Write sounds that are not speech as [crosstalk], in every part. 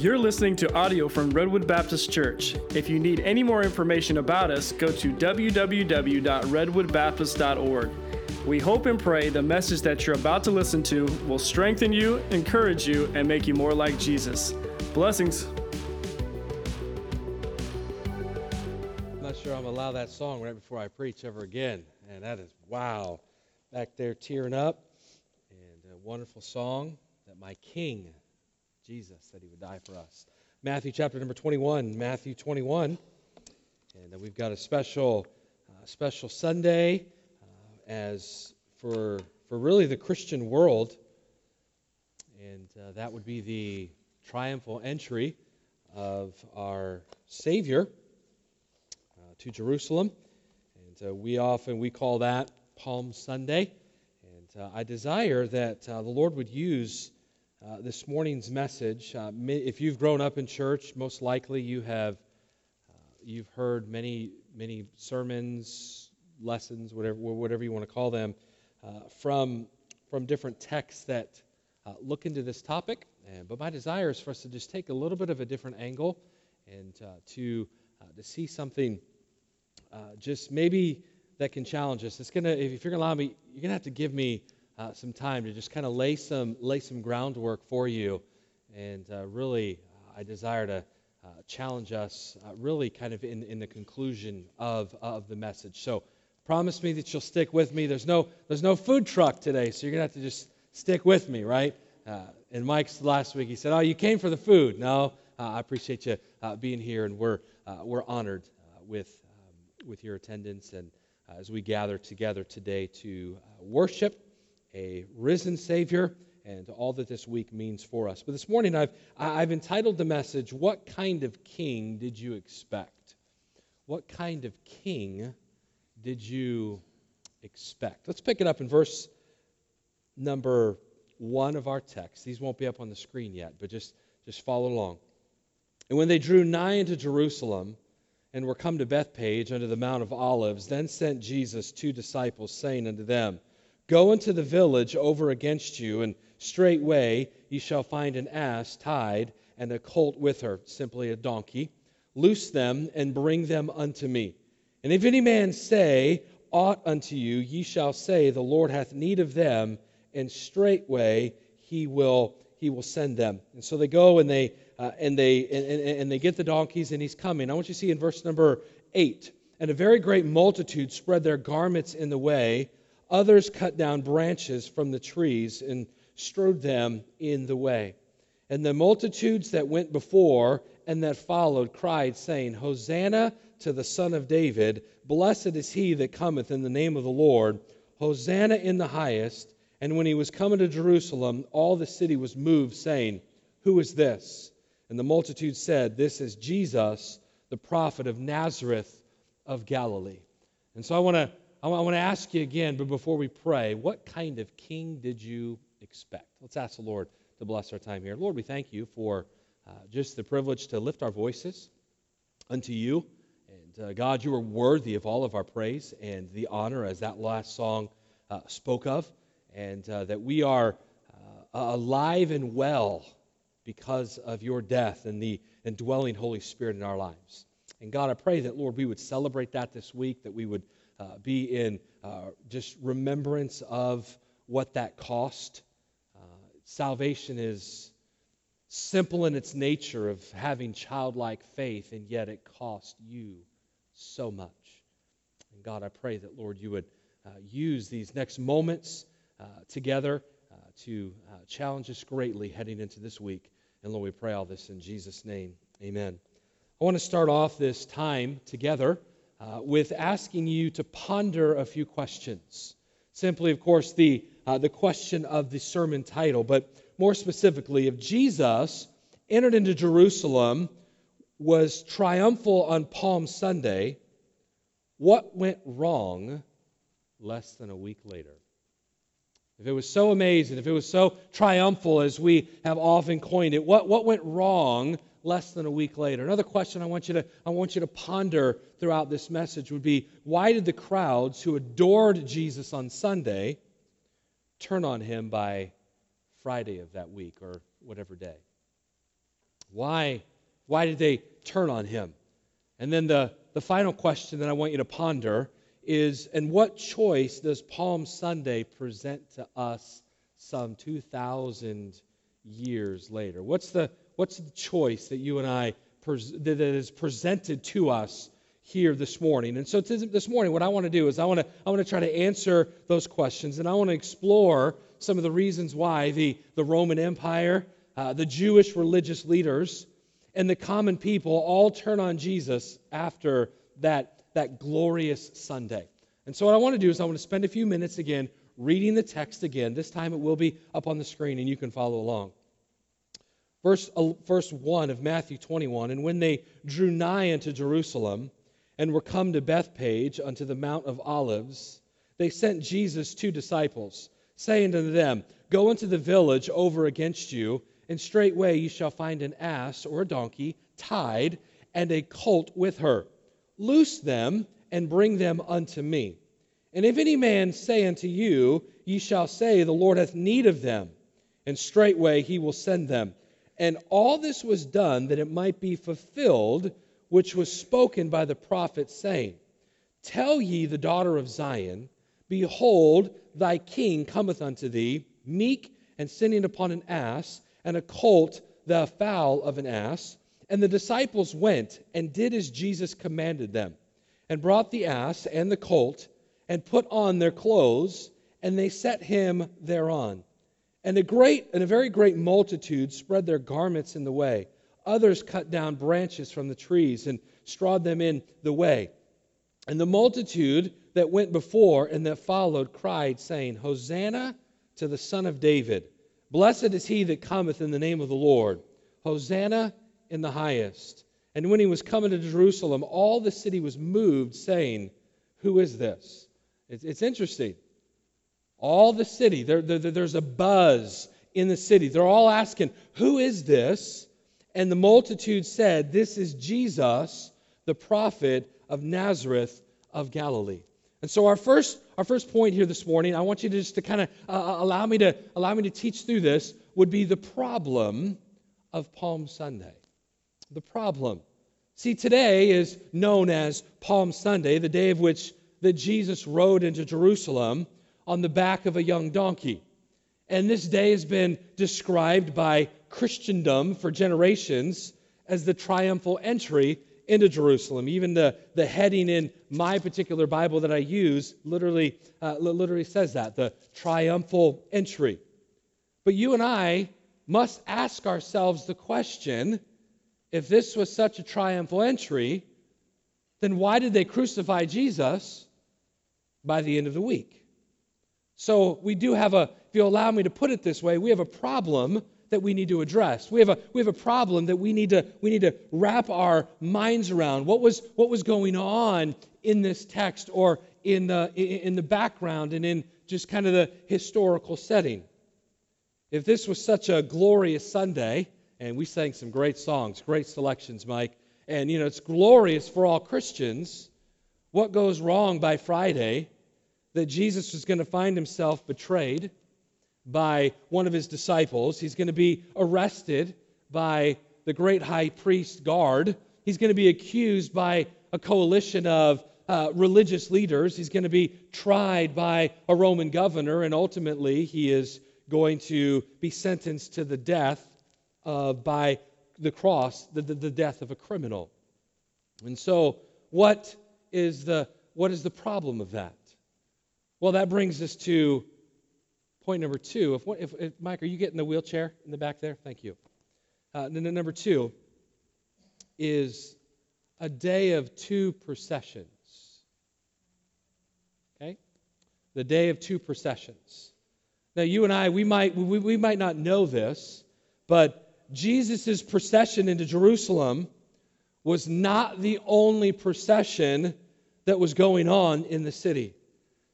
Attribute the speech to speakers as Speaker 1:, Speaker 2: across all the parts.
Speaker 1: You're listening to audio from Redwood Baptist Church. If you need any more information about us, go to www.redwoodbaptist.org. We hope and pray the message that you're about to listen to will strengthen you, encourage you, and make you more like Jesus. Blessings.
Speaker 2: I'm not sure I'm gonna allow that song right before I preach ever again. And that is wow. Back there tearing up. And a wonderful song that my King, Jesus, said he would die for us. Matthew chapter number 21. Matthew 21. And uh, we've got a special, uh, special Sunday uh, as for, for really the Christian world. And uh, that would be the triumphal entry of our Savior uh, to Jerusalem. And uh, we often we call that Palm Sunday. And I desire that the Lord would use uh, this morning's message. Uh, if you've grown up in church, most likely you have you've heard many many sermons, lessons, whatever whatever you want to call them, from from different texts that look into this topic. And, but my desire is for us to just take a little bit of a different angle and to to see something uh, just maybe that can challenge us. It's gonna, if you're gonna allow me, you're gonna have to give me uh, some time to just kind of lay some lay some groundwork for you, and uh, really, uh, I desire to uh, challenge us, uh, really, kind of in in the conclusion of of the message. So, promise me that you'll stick with me. There's no there's no food truck today, so you're gonna have to just stick with me, right? and Mike's last week, he said, "Oh, you came for the food." No, I appreciate you being here, and we're we're honored with with your attendance and as we gather together today to worship a risen Savior and all that this week means for us. But this morning I've, I've entitled the message, What Kind of King Did You Expect? What kind of king did you expect? Let's pick it up in verse number one of our text. These won't be up on the screen yet, but just, just follow along. And when they drew nigh into Jerusalem, and were come to Bethphage under the Mount of Olives. Then sent Jesus two disciples, saying unto them, Go into the village over against you, and straightway ye shall find an ass tied, and a colt with her, simply a donkey. Loose them, and bring them unto me. And if any man say aught unto you, ye shall say, The Lord hath need of them, and straightway he will he will send them. And so they go and they uh, and they and, and, they get the donkeys and he's coming. I want you to see in verse number eight. And a very great multitude spread their garments in the way. Others cut down branches from the trees and strewed them in the way. And the multitudes that went before and that followed cried, saying, Hosanna to the Son of David! Blessed is he that cometh in the name of the Lord! Hosanna in the highest! And when he was coming to Jerusalem, all the city was moved, saying, Who is this? And the multitude said, This is Jesus, the prophet of Nazareth of Galilee. And so I want to I want to ask you again, but before we pray, what kind of king did you expect? Let's ask the Lord to bless our time here. Lord, we thank you for uh, just the privilege to lift our voices unto you. And uh, God, you are worthy of all of our praise and the honor, as that last song uh, spoke of, and uh, that we are uh, alive and well because of your death and the indwelling Holy Spirit in our lives. And God, I pray that, Lord, we would celebrate that this week, that we would uh, be in uh, just remembrance of what that cost. Uh, salvation is simple in its nature of having childlike faith, and yet it cost you so much. And God, I pray that, Lord, you would uh, use these next moments uh, together to challenge us greatly heading into this week. And Lord, we pray all this in Jesus' name. Amen. I want to start off this time together uh, with asking you to ponder a few questions. Simply, of course, the, uh, the question of the sermon title, but more specifically, if Jesus entered into Jerusalem, was triumphal on Palm Sunday, what went wrong less than a week later? if it was so amazing, if it was so triumphal as we have often coined it, what, what went wrong less than a week later? Another question I want, you to, I want you to ponder throughout this message would be why did the crowds who adored Jesus on Sunday turn on him by Friday of that week or whatever day? Why, why did they turn on him? And then the, the final question that I want you to ponder is and what choice does Palm Sunday present to us some 2,000 years later? What's the, what's the choice that you and I pres- that is presented to us here this morning? And so this morning, what I want to do is I want to I want to try to answer those questions, and I want to explore some of the reasons why the, the Roman Empire, uh, the Jewish religious leaders, and the common people all turn on Jesus after that, that glorious Sunday. And so, what I want to do is I want to spend a few minutes again reading the text again. This time it will be up on the screen and you can follow along. Verse, uh, verse 1 of Matthew 21 And when they drew nigh unto Jerusalem and were come to Bethphage unto the Mount of Olives, they sent Jesus two disciples, saying unto them, Go into the village over against you, and straightway you shall find an ass or a donkey tied, and a colt with her. Loose them and bring them unto me. And if any man say unto you, Ye shall say, The Lord hath need of them, and straightway he will send them. And all this was done that it might be fulfilled, which was spoken by the prophet, saying, Tell ye the daughter of Zion, Behold, thy king cometh unto thee, meek and sitting upon an ass, and a colt, the foal of an ass. And the disciples went and did as Jesus commanded them and brought the ass and the colt, and put on their clothes, and they set him thereon. And a great and a very great multitude spread their garments in the way. Others cut down branches from the trees and strawed them in the way. And the multitude that went before and that followed cried, saying, Hosanna to the Son of David. Blessed is he that cometh in the name of the Lord. Hosanna in the highest. And when he was coming to Jerusalem, all the city was moved, saying, Who is this? It's, it's interesting. All the city, there, there, there's a buzz in the city. They're all asking, Who is this? And the multitude said, This is Jesus, the prophet of Nazareth of Galilee. And so our first, our first point here this morning, I want you to just to kind of uh, uh, allow me to allow me to teach through this, would be the problem of Palm Sunday the problem. See, today is known as Palm Sunday, the day of which that Jesus rode into Jerusalem on the back of a young donkey. And this day has been described by Christendom for generations as the triumphal entry into Jerusalem. Even the, the heading in my particular Bible that I use literally, uh, literally says that the triumphal entry. But you and I must ask ourselves the question if this was such a triumphal entry, then why did they crucify Jesus by the end of the week? So we do have a, if you allow me to put it this way, we have a problem that we need to address. We have a, we have a problem that we need to, we need to wrap our minds around. What was, what was going on in this text or in the, in the background and in just kind of the historical setting? If this was such a glorious Sunday, and we sang some great songs, great selections, Mike. And, you know, it's glorious for all Christians. What goes wrong by Friday that Jesus was going to find himself betrayed by one of his disciples. He's going to be arrested by the great high priest guard. He's going to be accused by a coalition of uh, religious leaders. He's going to be tried by a Roman governor, and ultimately he is going to be sentenced to the death by the cross, the, the, the death of a criminal. And so, what is the what is the problem of that? Well, that brings us to point number two. If, if, if Mike, are you getting the wheelchair in the back there? Thank you. Uh, then number two is a day of two processions. Okay, the day of two processions. Now, you and I, we might we, we might not know this, but Jesus' procession into Jerusalem was not the only procession that was going on in the city.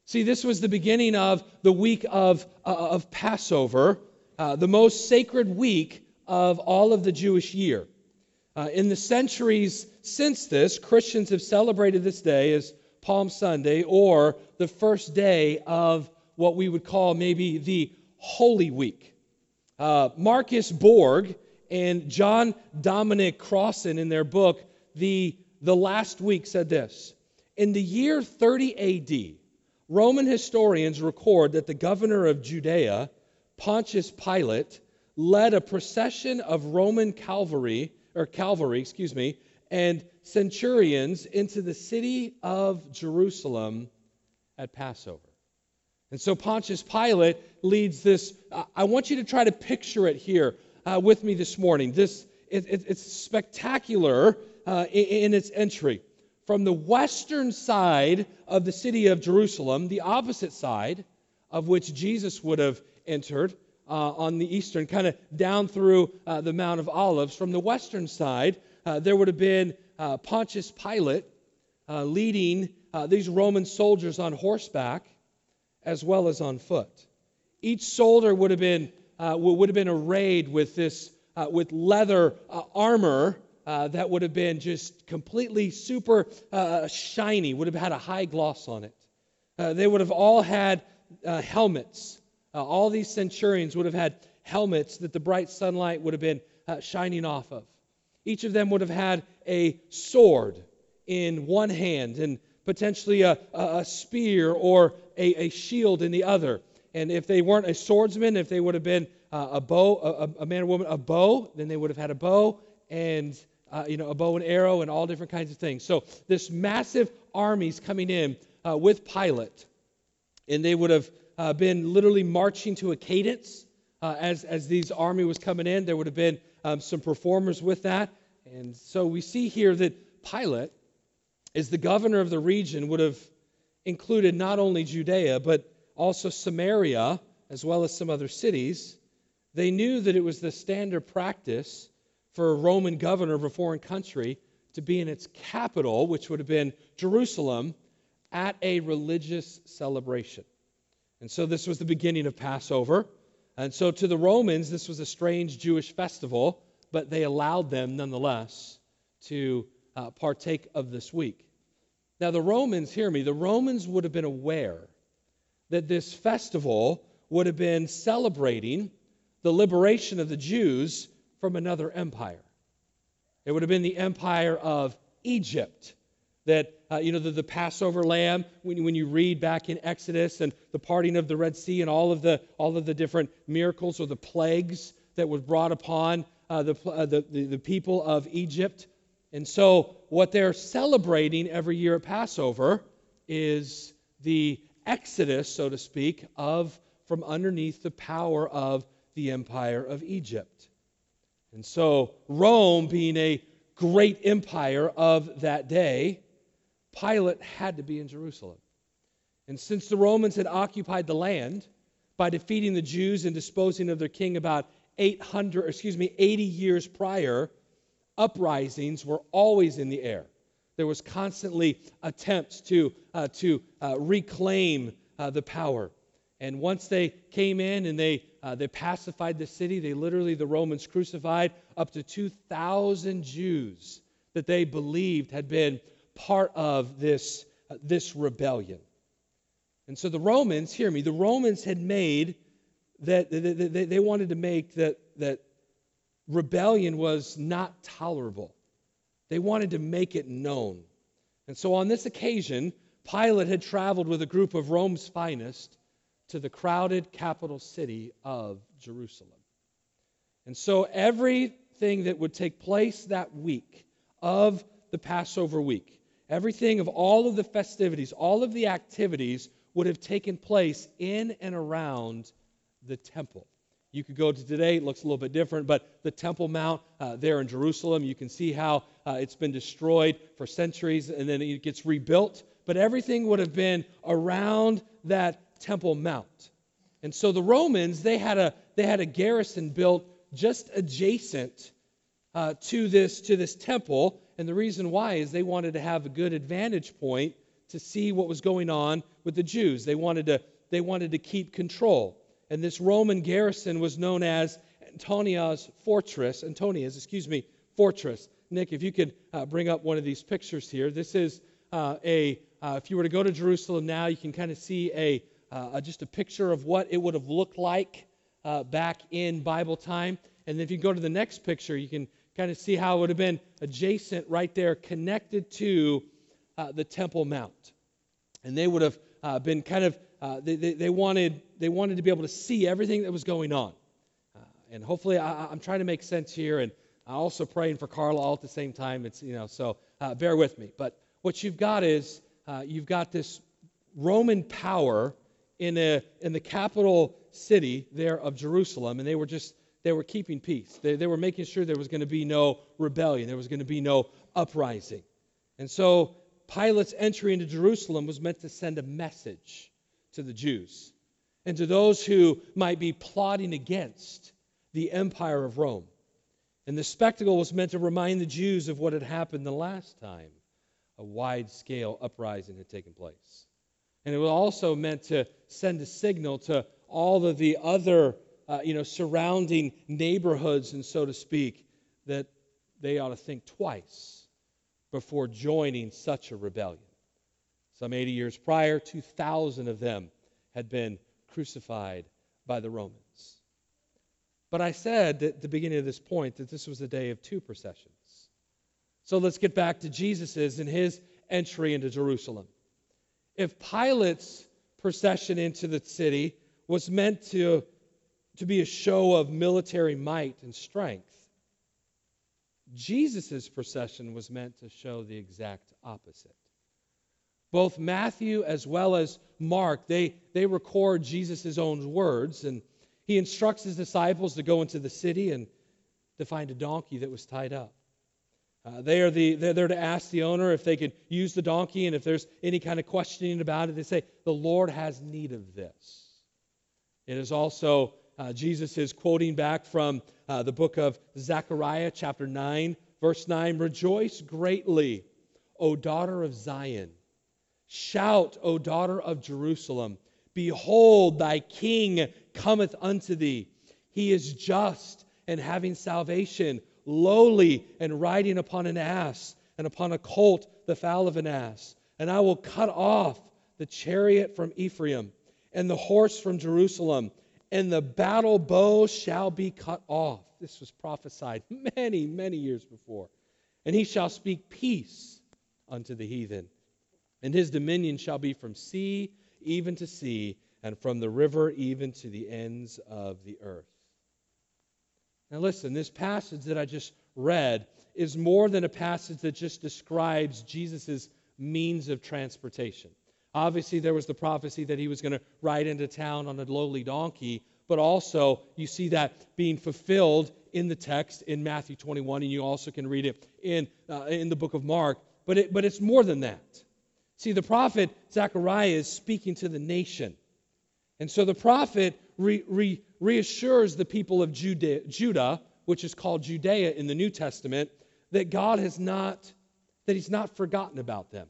Speaker 2: See, this was the beginning of the week of, uh, of Passover, uh, the most sacred week of all of the Jewish year. Uh, in the centuries since this, Christians have celebrated this day as Palm Sunday or the first day of what we would call maybe the Holy Week. Uh, Marcus Borg And John Dominic Crossan, in their book, the, the Last Week, said this In the year 30 AD, Roman historians record that the governor of Judea, Pontius Pilate, led a procession of Roman cavalry, or cavalry, excuse me, and centurions into the city of Jerusalem at Passover. And so Pontius Pilate leads this. I want you to try to picture it here uh, with me this morning. This it, it, it's spectacular uh, in, in its entry. From the western side of the city of Jerusalem, the opposite side of which Jesus would have entered, uh, on the eastern, kind of down through uh, the Mount of Olives. From the western side, uh, there would have been uh, Pontius Pilate uh, leading uh, these Roman soldiers on horseback as well as on foot. Each soldier would have been, would have been arrayed with this with leather armor that would have been just completely super shiny, would have had a high gloss on it. they would have all had helmets uh, all these centurions would have had helmets that the bright sunlight would have been uh, shining off of. Each of them would have had a sword in one hand and potentially a, a, spear or a, a, shield in the other. And if they weren't a swordsman, if they would have been uh, a bow, a, a, man or woman, a bow, then they would have had a bow and uh, you know a bow and arrow and all different kinds of things. So this massive armies coming in uh, with Pilate, and they would have uh, been literally marching to a cadence uh, as, as these army was coming in. There would have been um, some performers with that. And so we see here that Pilate, as the governor of the region, would have included not only Judea, but also Samaria, as well as some other cities. They knew that it was the standard practice for a Roman governor of a foreign country to be in its capital, which would have been Jerusalem, at a religious celebration. And so this was the beginning of Passover. And so to the Romans, this was a strange Jewish festival, but they allowed them nonetheless to uh, partake of this week. Now, the Romans, hear me, the Romans would have been aware that this festival would have been celebrating the liberation of the Jews from another empire. It would have been the empire of Egypt that uh, you know the, the passover lamb when, when you read back in exodus and the parting of the red sea and all of the all of the different miracles or the plagues that was brought upon uh, the, uh, the, the, the people of egypt and so what they're celebrating every year at passover is the exodus so to speak of from underneath the power of the empire of egypt and so rome being a great empire of that day Pilate had to be in Jerusalem. And since the Romans had occupied the land by defeating the Jews and disposing of their king about 800, excuse me, 80 years prior, uprisings were always in the air. There was constantly attempts to, uh, to uh, reclaim uh, the power. And once they came in and they, uh, they pacified the city, they literally, the Romans crucified up to 2,000 Jews that they believed had been part of this, uh, this rebellion. And so the Romans, hear me, the Romans had made that, they, they, they wanted to make that, that rebellion was not tolerable. They wanted to make it known. And so on this occasion, Pilate had traveled with a group of Rome's finest to the crowded capital city of Jerusalem. And so everything that would take place that week of the Passover week, Everything of all of the festivities, all of the activities would have taken place in and around the temple. You could go to today, it looks a little bit different, but the Temple Mount uh, there in Jerusalem, you can see how uh, it's been destroyed for centuries and then it gets rebuilt. But everything would have been around that Temple Mount. And so the Romans, they had a, they had a garrison built just adjacent uh, to, this, to this temple. And the reason why is they wanted to have a good advantage point to see what was going on with the Jews. They wanted to, they wanted to keep control. And this Roman garrison was known as Antonia's fortress, Antonia's, excuse me, fortress. Nick, if you could uh, bring up one of these pictures here. This is uh, a, uh, if you were to go to Jerusalem now, you can kind of see a, uh, just a picture of what it would have looked like uh, back in Bible time. And if you go to the next picture, you can kind of see how it would have been adjacent right there, connected to uh, the Temple Mount. And they would have uh, been kind of, uh, they, they, they, wanted, they wanted to be able to see everything that was going on. Uh, and hopefully, I, I'm trying to make sense here. And I'm also praying for Carla all at the same time. It's, you know, so uh, bear with me. But what you've got is uh, you've got this Roman power in, in the capital city there of Jerusalem, and they were just they were keeping peace. They, they were making sure there was going to be no rebellion, there was going to be no uprising. And so Pilate's entry into Jerusalem was meant to send a message to the Jews and to those who might be plotting against the empire of Rome. And the spectacle was meant to remind the Jews of what had happened the last time a wide scale uprising had taken place. And it was also meant to send a signal to all of the other uh, you know, surrounding neighborhoods, and so to speak, that they ought to think twice before joining such a rebellion. Some 80 years prior, 2,000 of them had been crucified by the Romans. But I said at the beginning of this point that this was a day of two processions. So let's get back to Jesus's and his entry into Jerusalem. If Pilate's procession into the city was meant to to be a show of military might and strength. Jesus' procession was meant to show the exact opposite. Both Matthew as well as Mark, they, they record Jesus' own words, and he instructs his disciples to go into the city and to find a donkey that was tied up. Uh, they are the, they're there to ask the owner if they could use the donkey, and if there's any kind of questioning about it, they say, The Lord has need of this. It is also uh, Jesus is quoting back from uh, the book of Zechariah, chapter 9, verse 9 Rejoice greatly, O daughter of Zion. Shout, O daughter of Jerusalem. Behold, thy king cometh unto thee. He is just and having salvation, lowly and riding upon an ass, and upon a colt, the foal of an ass. And I will cut off the chariot from Ephraim, and the horse from Jerusalem and the battle bow shall be cut off. This was prophesied [laughs] many, many years before. And he shall speak peace unto the heathen. And his dominion shall be from sea even to sea, and from the river even to the ends of the earth. Now, listen, this passage that I just read is more than a passage that just describes Jesus' means of transportation. Obviously, there was the prophecy that he was going to ride into town on a lowly donkey, but also you see that being fulfilled in the text in Matthew 21, and you also can read it in, uh, in the book of Mark. But, it, but it's more than that. See, the prophet Zechariah is speaking to the nation. And so the prophet re, re, reassures the people of Judah, Judah, which is called Judea in the New Testament, that God has not, that he's not forgotten about them.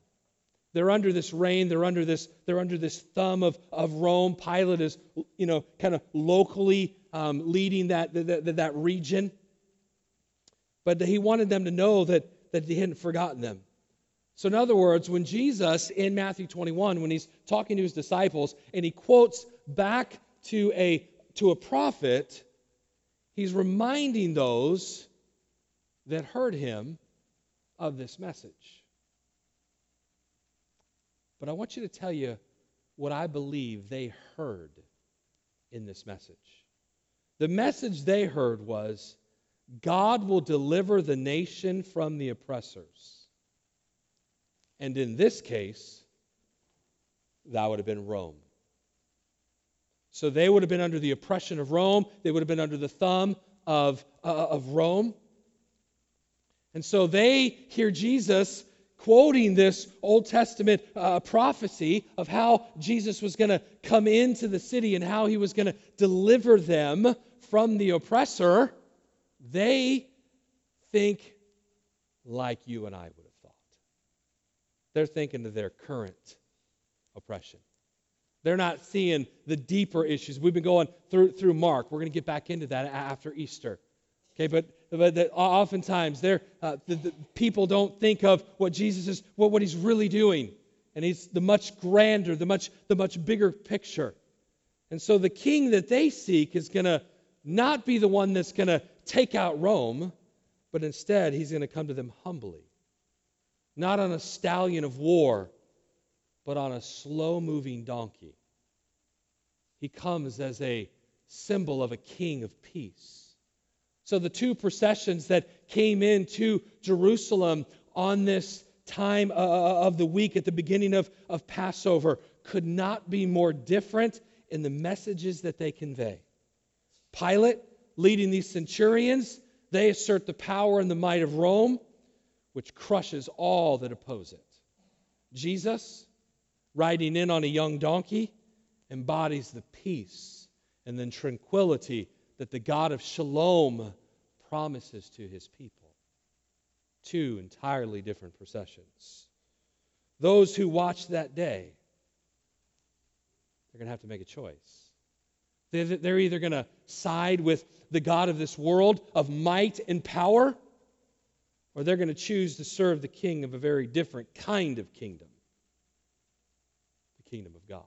Speaker 2: They're under this reign, they're under this, they're under this thumb of, of Rome. Pilate is, you know, kind of locally um, leading that, that, that region. But he wanted them to know that, that he hadn't forgotten them. So, in other words, when Jesus in Matthew 21, when he's talking to his disciples and he quotes back to a, to a prophet, he's reminding those that heard him of this message. But I want you to tell you what I believe they heard in this message. The message they heard was God will deliver the nation from the oppressors. And in this case, that would have been Rome. So they would have been under the oppression of Rome, they would have been under the thumb of, uh, of Rome. And so they hear Jesus quoting this Old Testament uh, prophecy of how Jesus was going to come into the city and how he was going to deliver them from the oppressor, they think like you and I would have thought. They're thinking of their current oppression. They're not seeing the deeper issues. We've been going through, through Mark. We're going to get back into that after Easter. Okay, but, but that oftentimes uh, the, the people don't think of what Jesus is, what, what he's really doing. And he's the much grander, the much, the much bigger picture. And so the king that they seek is going to not be the one that's going to take out Rome, but instead he's going to come to them humbly. Not on a stallion of war, but on a slow moving donkey. He comes as a symbol of a king of peace. So the two processions that came into Jerusalem on this time uh, uh, of the week at the beginning of, of Passover could not be more different in the messages that they convey. Pilate leading these centurions, they assert the power and the might of Rome, which crushes all that oppose it. Jesus, riding in on a young donkey, embodies the peace and then tranquility that the God of Shalom promises to his people. Two entirely different processions. Those who watch that day, they're going to have to make a choice. They're either going to side with the God of this world of might and power, or they're going to choose to serve the king of a very different kind of kingdom kingdom of God.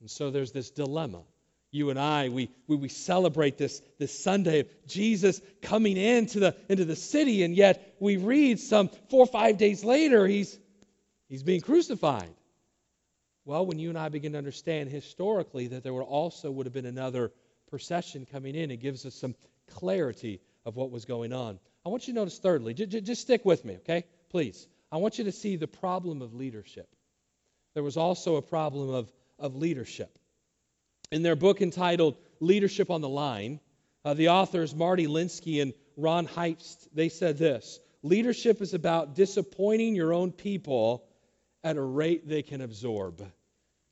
Speaker 2: And so there's this dilemma. You and I, we, we, we celebrate this, this Sunday of Jesus coming into the, into the city, and yet we read some four or five days later, he's, he's being crucified. Well, when you and I begin to understand historically that there would also would have been another procession coming in, it gives us some clarity of what was going on. I want you to notice, thirdly, j- j- just stick with me, okay? Please. I want you to see the problem of leadership. There was also a problem of, of leadership. In their book entitled Leadership on the Line, uh, the authors Marty Linsky and Ron Heifetz, they said this Leadership is about disappointing your own people at a rate they can absorb.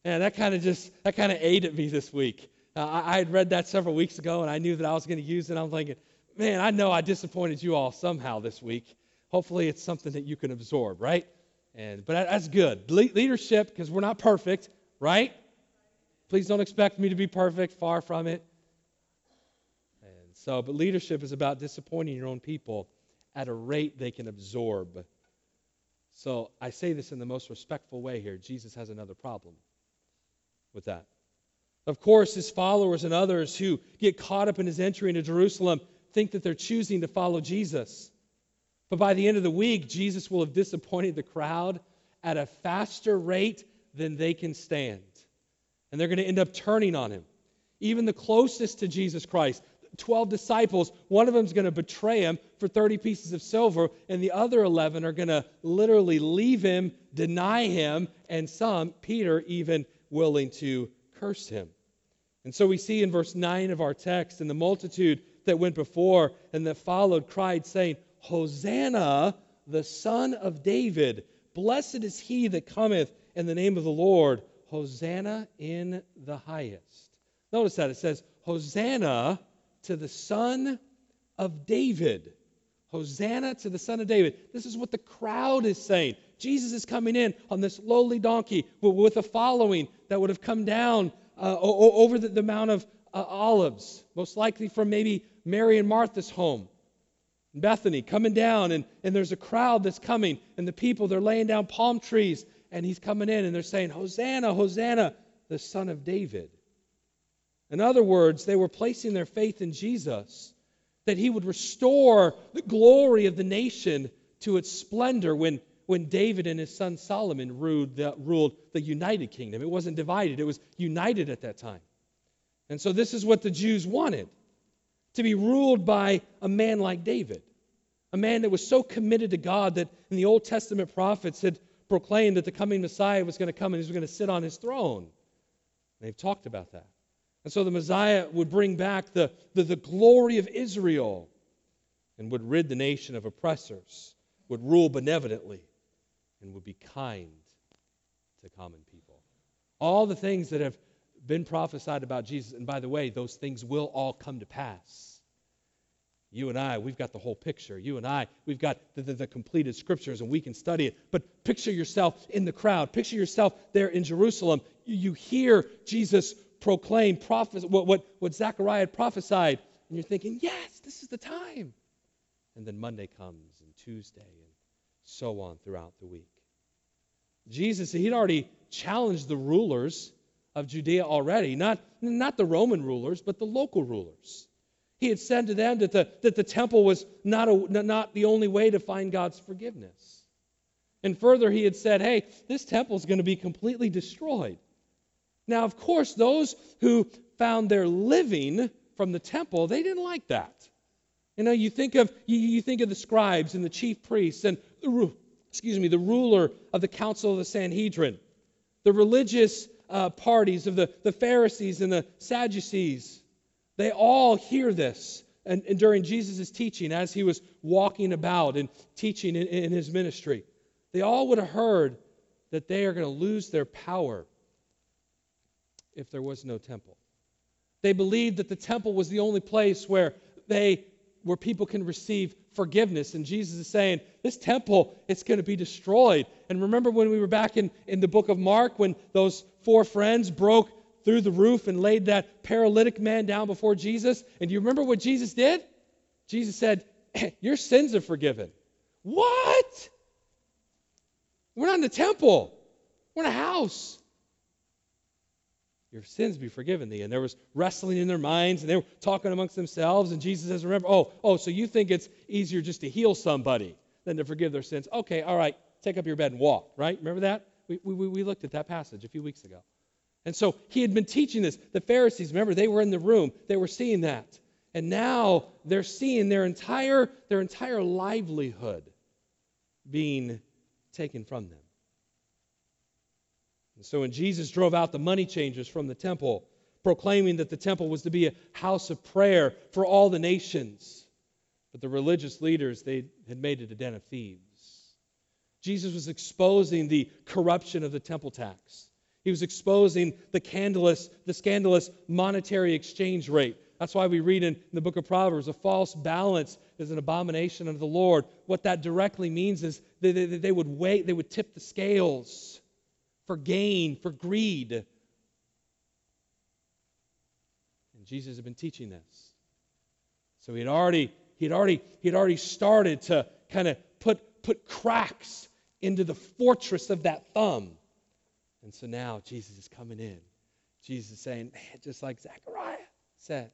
Speaker 2: And that kind of just, that kind of ate at me this week. Uh, I, had read that several weeks ago and I knew that I was going to use it. I'm thinking, man, I know I disappointed you all somehow this week. Hopefully it's something that you can absorb, right? And, but that's good. Le- leadership, because we're not perfect, right? Please don't expect me to be perfect, far from it. And so, but leadership is about disappointing your own people at a rate they can absorb. So I say this in the most respectful way here. Jesus has another problem with that. Of course, his followers and others who get caught up in his entry into Jerusalem think that they're choosing to follow Jesus. But by the end of the week, Jesus will have disappointed the crowd at a faster rate than they can stand. And they're going to end up turning on him. Even the closest to Jesus Christ, 12 disciples, one of them is going to betray him for 30 pieces of silver, and the other 11 are going to literally leave him, deny him, and some, Peter, even willing to curse him. And so we see in verse 9 of our text, and the multitude that went before and that followed cried, saying, Hosanna, the Son of David. Blessed is he that cometh in the name of the Lord. Hosanna in the highest. Notice that it says, Hosanna to the Son of David. Hosanna to the Son of David. This is what the crowd is saying. Jesus is coming in on this lowly donkey with a following that would have come down uh, over the, the Mount of uh, Olives, most likely from maybe Mary and Martha's home. Bethany coming down, and, and there's a crowd that's coming, and the people, they're laying down palm trees, and he's coming in, and they're saying, Hosanna, Hosanna, the Son of David. In other words, they were placing their faith in Jesus, that he would restore the glory of the nation to its splendor when, when David and his son Solomon ruled the, ruled the united kingdom. It wasn't divided, it was united at that time. And so this is what the Jews wanted to be ruled by a man like David, a man that was so committed to God that in the Old Testament prophets had proclaimed that the coming Messiah was going to come and he was going to sit on his throne. They've talked about that. And so the Messiah would bring back the, the, the glory of Israel and would rid the nation of oppressors, would rule benevolently, and would be kind to common people. All the things that have been prophesied about Jesus, and by the way, those things will all come to pass. You and I, we've got the whole picture. You and I, we've got the, the, the, completed scriptures and we can study it. But picture yourself in the crowd. Picture yourself there in Jerusalem. You, you hear Jesus proclaim prophes- what, what, what Zechariah had prophesied, and you're thinking, yes, this is the time. And then Monday comes, and Tuesday, and so on throughout the week. Jesus, he'd already challenged the rulers of Judea already, not, not the Roman rulers, but the local rulers. He had said to them that the, that the temple was not, a, not the only way to find God's forgiveness. And further, he had said, hey, this temple is going to be completely destroyed. Now, of course, those who found their living from the temple, they didn't like that. You know, you think of you, you think of the scribes and the chief priests and excuse me, the ruler of the council of the Sanhedrin, the religious uh, parties of the, the Pharisees and the Sadducees. They all hear this and, and during Jesus' teaching as he was walking about and teaching in, in his ministry. They all would have heard that they are going to lose their power if there was no temple. They believed that the temple was the only place where they where people can receive forgiveness. And Jesus is saying, this temple, it's going to be destroyed. And remember when we were back in, in the book of Mark when those four friends broke through the roof and laid that paralytic man down before Jesus? And do you remember what Jesus did? Jesus said, [clears throat] Your sins are forgiven. What? We're not in the temple. We're in a house. Your sins be forgiven thee. And there was wrestling in their minds, and they were talking amongst themselves. And Jesus says, Remember, oh, oh, so you think it's easier just to heal somebody than to forgive their sins? Okay, all right, take up your bed and walk, right? Remember that? We, we, we looked at that passage a few weeks ago. And so he had been teaching this. The Pharisees, remember, they were in the room, they were seeing that. And now they're seeing their entire, their entire livelihood being taken from them. And so when Jesus drove out the money changers from the temple, proclaiming that the temple was to be a house of prayer for all the nations, but the religious leaders, they had made it a den of thieves. Jesus was exposing the corruption of the temple tax. He was exposing the scandalous, the scandalous monetary exchange rate. That's why we read in the book of Proverbs, a false balance is an abomination unto the Lord. What that directly means is they, they, would wait, they would tip the scales for gain, for greed. And Jesus had been teaching this. So he had already, he had already, he had already started to kind of put, put cracks into the fortress of that thumb. And so now Jesus is coming in. Jesus is saying, man, just like Zechariah said,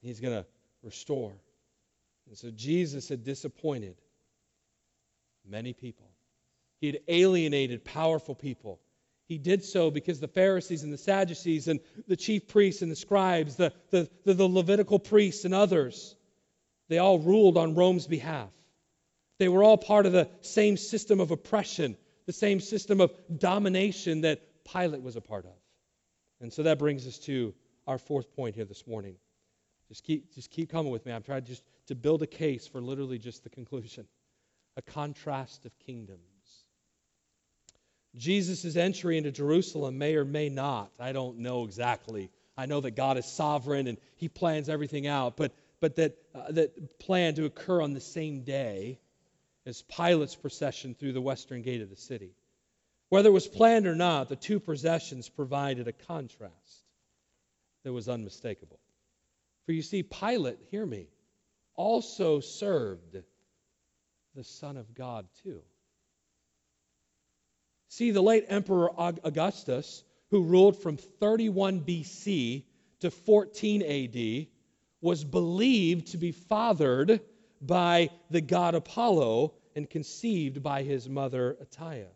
Speaker 2: he's going to restore. And so Jesus had disappointed many people. He had alienated powerful people. He did so because the Pharisees and the Sadducees and the chief priests and the scribes, the, the, the, the Levitical priests and others, they all ruled on Rome's behalf. They were all part of the same system of oppression, the same system of domination that Pilate was a part of. And so that brings us to our fourth point here this morning. Just keep, just keep coming with me. I'm trying just to build a case for literally just the conclusion a contrast of kingdoms. Jesus' entry into Jerusalem may or may not. I don't know exactly. I know that God is sovereign and he plans everything out, but, but that, uh, that plan to occur on the same day as Pilate's procession through the western gate of the city. Whether it was planned or not, the two processions provided a contrast that was unmistakable. For you see, Pilate, hear me, also served the Son of God too. See, the late Emperor Augustus, who ruled from 31 BC to 14 AD, was believed to be fathered by the god Apollo and conceived by his mother Atia.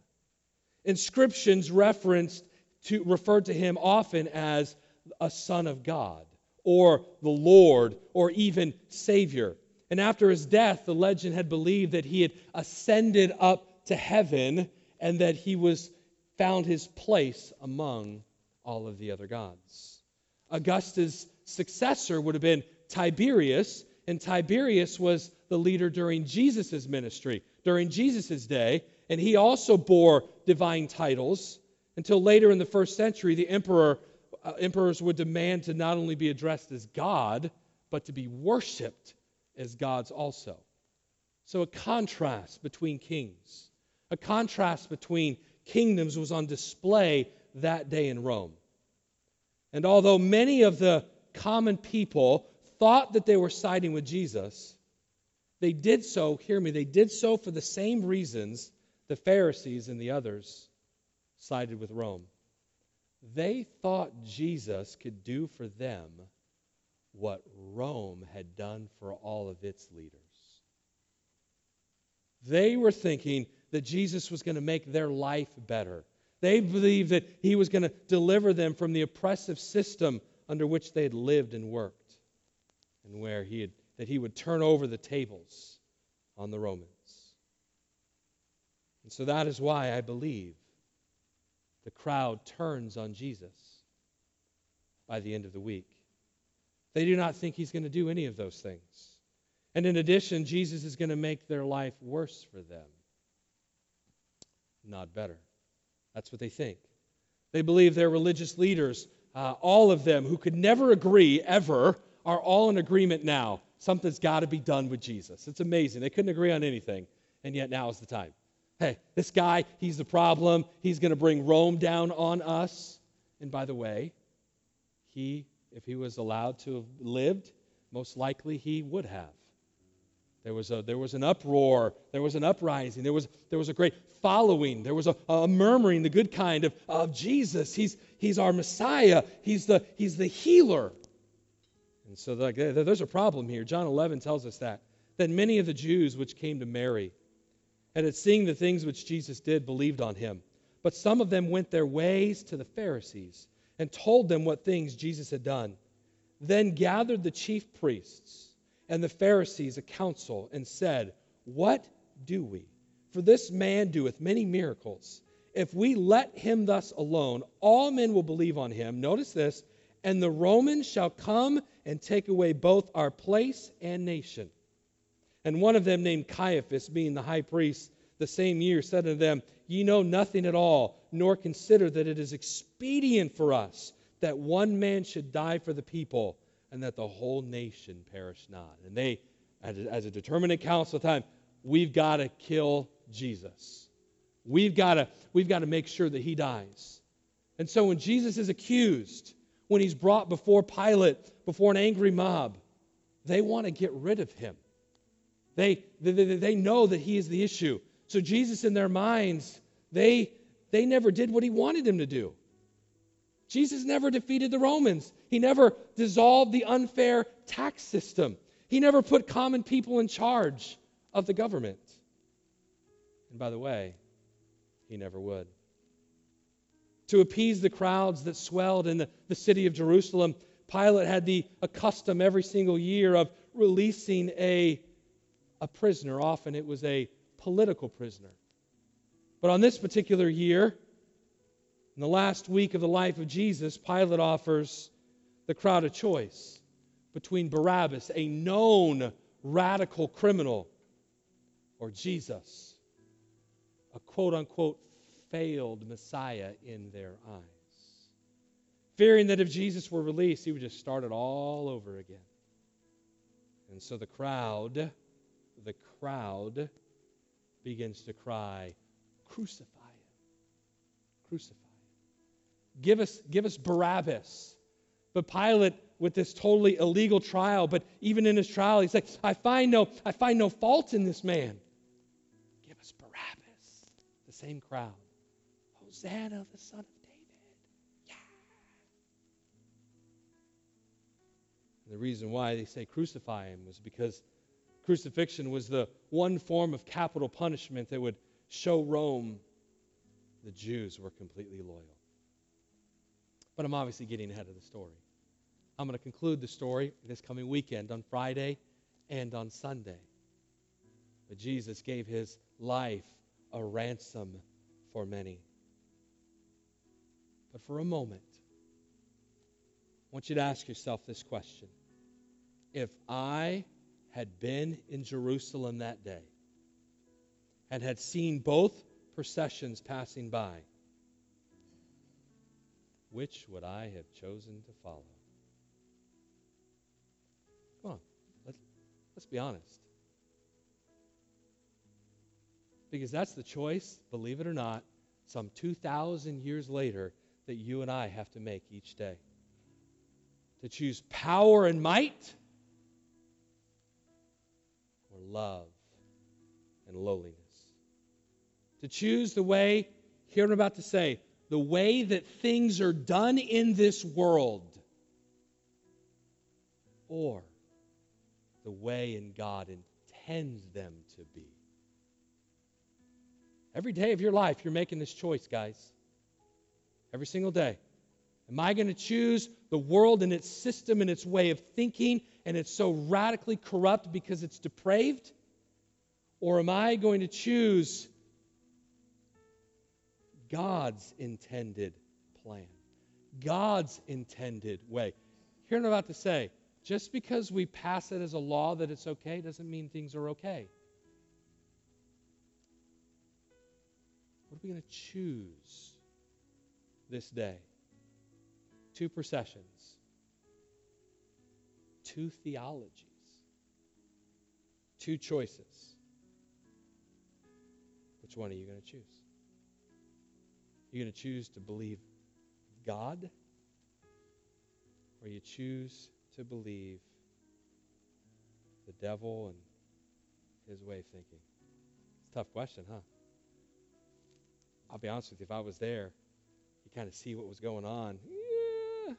Speaker 2: Inscriptions referenced to, referred to him often as a son of God or the Lord or even Savior. And after his death, the legend had believed that he had ascended up to heaven and that he was found his place among all of the other gods. Augustus' successor would have been Tiberius, and Tiberius was the leader during Jesus' ministry, during Jesus' day, and he also bore divine titles until later in the first century the emperor uh, emperors would demand to not only be addressed as God, but to be worshiped as gods also. So, a contrast between kings, a contrast between kingdoms was on display that day in Rome. And although many of the common people thought that they were siding with Jesus, they did so, hear me, they did so for the same reasons the Pharisees and the others sided with Rome. They thought Jesus could do for them what Rome had done for all of its leaders. They were thinking that Jesus was going to make their life better. They believed that he was going to deliver them from the oppressive system under which they had lived and worked, and where he had, that he would turn over the tables on the Romans. And so that is why I believe the crowd turns on Jesus by the end of the week. They do not think he's going to do any of those things. And in addition, Jesus is going to make their life worse for them, not better. That's what they think. They believe their religious leaders, uh, all of them who could never agree ever, are all in agreement now. Something's got to be done with Jesus. It's amazing. They couldn't agree on anything, and yet now is the time. Hey, this guy, he's the problem. He's going to bring Rome down on us. And by the way, he, if he was allowed to have lived, most likely he would have. There was, a, there was an uproar. There was an uprising. There was, there was a great following. There was a, a murmuring, the good kind of, of Jesus. He's, he's our Messiah. He's the, he's the healer. And so like, there's a problem here. John 11 tells us that. That many of the Jews which came to Mary and at seeing the things which Jesus did believed on him. But some of them went their ways to the Pharisees and told them what things Jesus had done. Then gathered the chief priests and the Pharisees a council and said, What do we? For this man doeth many miracles. If we let him thus alone, all men will believe on him. Notice this, and the Romans shall come and take away both our place and nation. And one of them, named Caiaphas, being the high priest, the same year said unto them, Ye know nothing at all, nor consider that it is expedient for us that one man should die for the people, and that the whole nation perish not. And they, as a determinate council of time, we've got to kill Jesus. We've got to we've got to make sure that he dies. And so when Jesus is accused, when he's brought before Pilate, before an angry mob, they want to get rid of him. They, they, they know that he is the issue. So Jesus in their minds, they, they never did what he wanted him to do. Jesus never defeated the Romans. He never dissolved the unfair tax system. He never put common people in charge of the government. And by the way, he never would. To appease the crowds that swelled in the, the city of Jerusalem, Pilate had the custom every single year of releasing a, a prisoner. Often it was a political prisoner. But on this particular year, in the last week of the life of Jesus, Pilate offers the crowd a choice between Barabbas, a known radical criminal, or Jesus, a quote unquote failed Messiah in their eyes. Fearing that if Jesus were released, he would just start it all over again. And so the crowd, the crowd begins to cry, Crucify him! Crucify him! Give us, give us Barabbas. But Pilate, with this totally illegal trial, but even in his trial, he's like, I find no, I find no fault in this man. Same crowd. Hosanna, the son of David. Yeah. And the reason why they say crucify him was because crucifixion was the one form of capital punishment that would show Rome the Jews were completely loyal. But I'm obviously getting ahead of the story. I'm going to conclude the story this coming weekend on Friday and on Sunday. But Jesus gave his life a ransom for many. But for a moment, I want you to ask yourself this question If I had been in Jerusalem that day and had seen both processions passing by, which would I have chosen to follow? Come on, let's, let's be honest. Because that's the choice, believe it or not, some 2,000 years later that you and I have to make each day. To choose power and might or love and lowliness. To choose the way, here I'm about to say, the way that things are done in this world or the way in God intends them to be. Every day of your life, you're making this choice, guys. Every single day. Am I going to choose the world and its system and its way of thinking and it's so radically corrupt because it's depraved? Or am I going to choose God's intended plan, God's intended way? Here I'm about to say just because we pass it as a law that it's okay doesn't mean things are okay. What are we going to choose this day? Two processions, two theologies, two choices. Which one are you going to choose? You're going to choose to believe God, or you choose to believe the devil and his way of thinking? It's a tough question, huh? I'll be honest with you, if I was there, you kind of see what was going on. Yeah.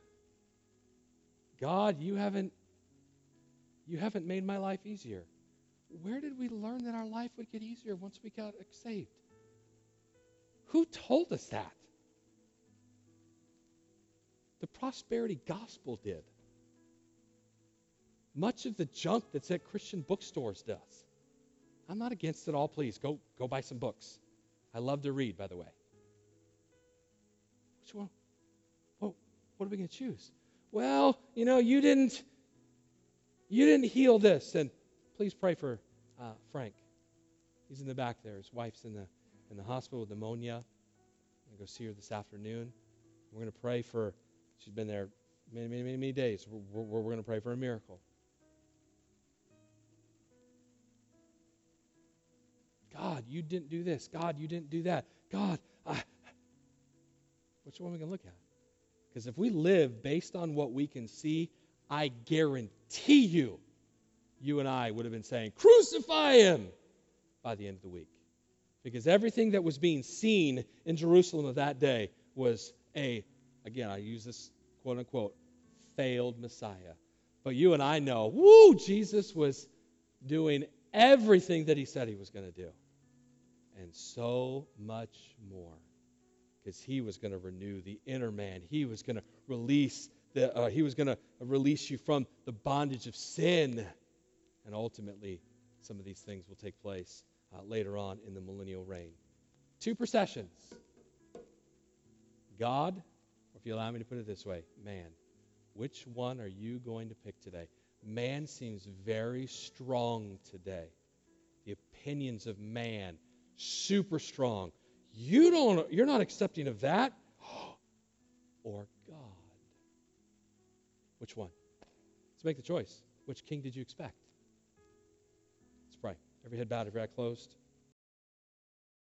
Speaker 2: God, you haven't you haven't made my life easier. Where did we learn that our life would get easier once we got saved? Who told us that? The prosperity gospel did. Much of the junk that's at Christian bookstores does. I'm not against it all, please. Go go buy some books. I love to read, by the way. Which one? What are we going to choose? Well, you know, you didn't you didn't heal this. And please pray for uh, Frank. He's in the back there. His wife's in the in the hospital with pneumonia. I'm going to go see her this afternoon. We're going to pray for. She's been there many, many, many, many days. We're, we're, we're going to pray for a miracle. God, you didn't do this. God, you didn't do that. God, I. Which one are we going to look at? Because if we live based on what we can see, I guarantee you, you and I would have been saying, Crucify him by the end of the week. Because everything that was being seen in Jerusalem of that day was a, again, I use this quote unquote, failed Messiah. But you and I know, woo, Jesus was doing everything that he said he was going to do and so much more. Because he was going to renew the inner man. He was going to release the, uh, he was going to release you from the bondage of sin. And ultimately, some of these things will take place uh, later on in the millennial reign. Two processions God, or if you allow me to put it this way, man. Which one are you going to pick today? Man seems very strong today. The opinions of man super strong. You don't you're not accepting of that [gasps] or God. Which one? Let's make the choice. Which king did you expect? Let's pray. Every head bowed, every eye closed.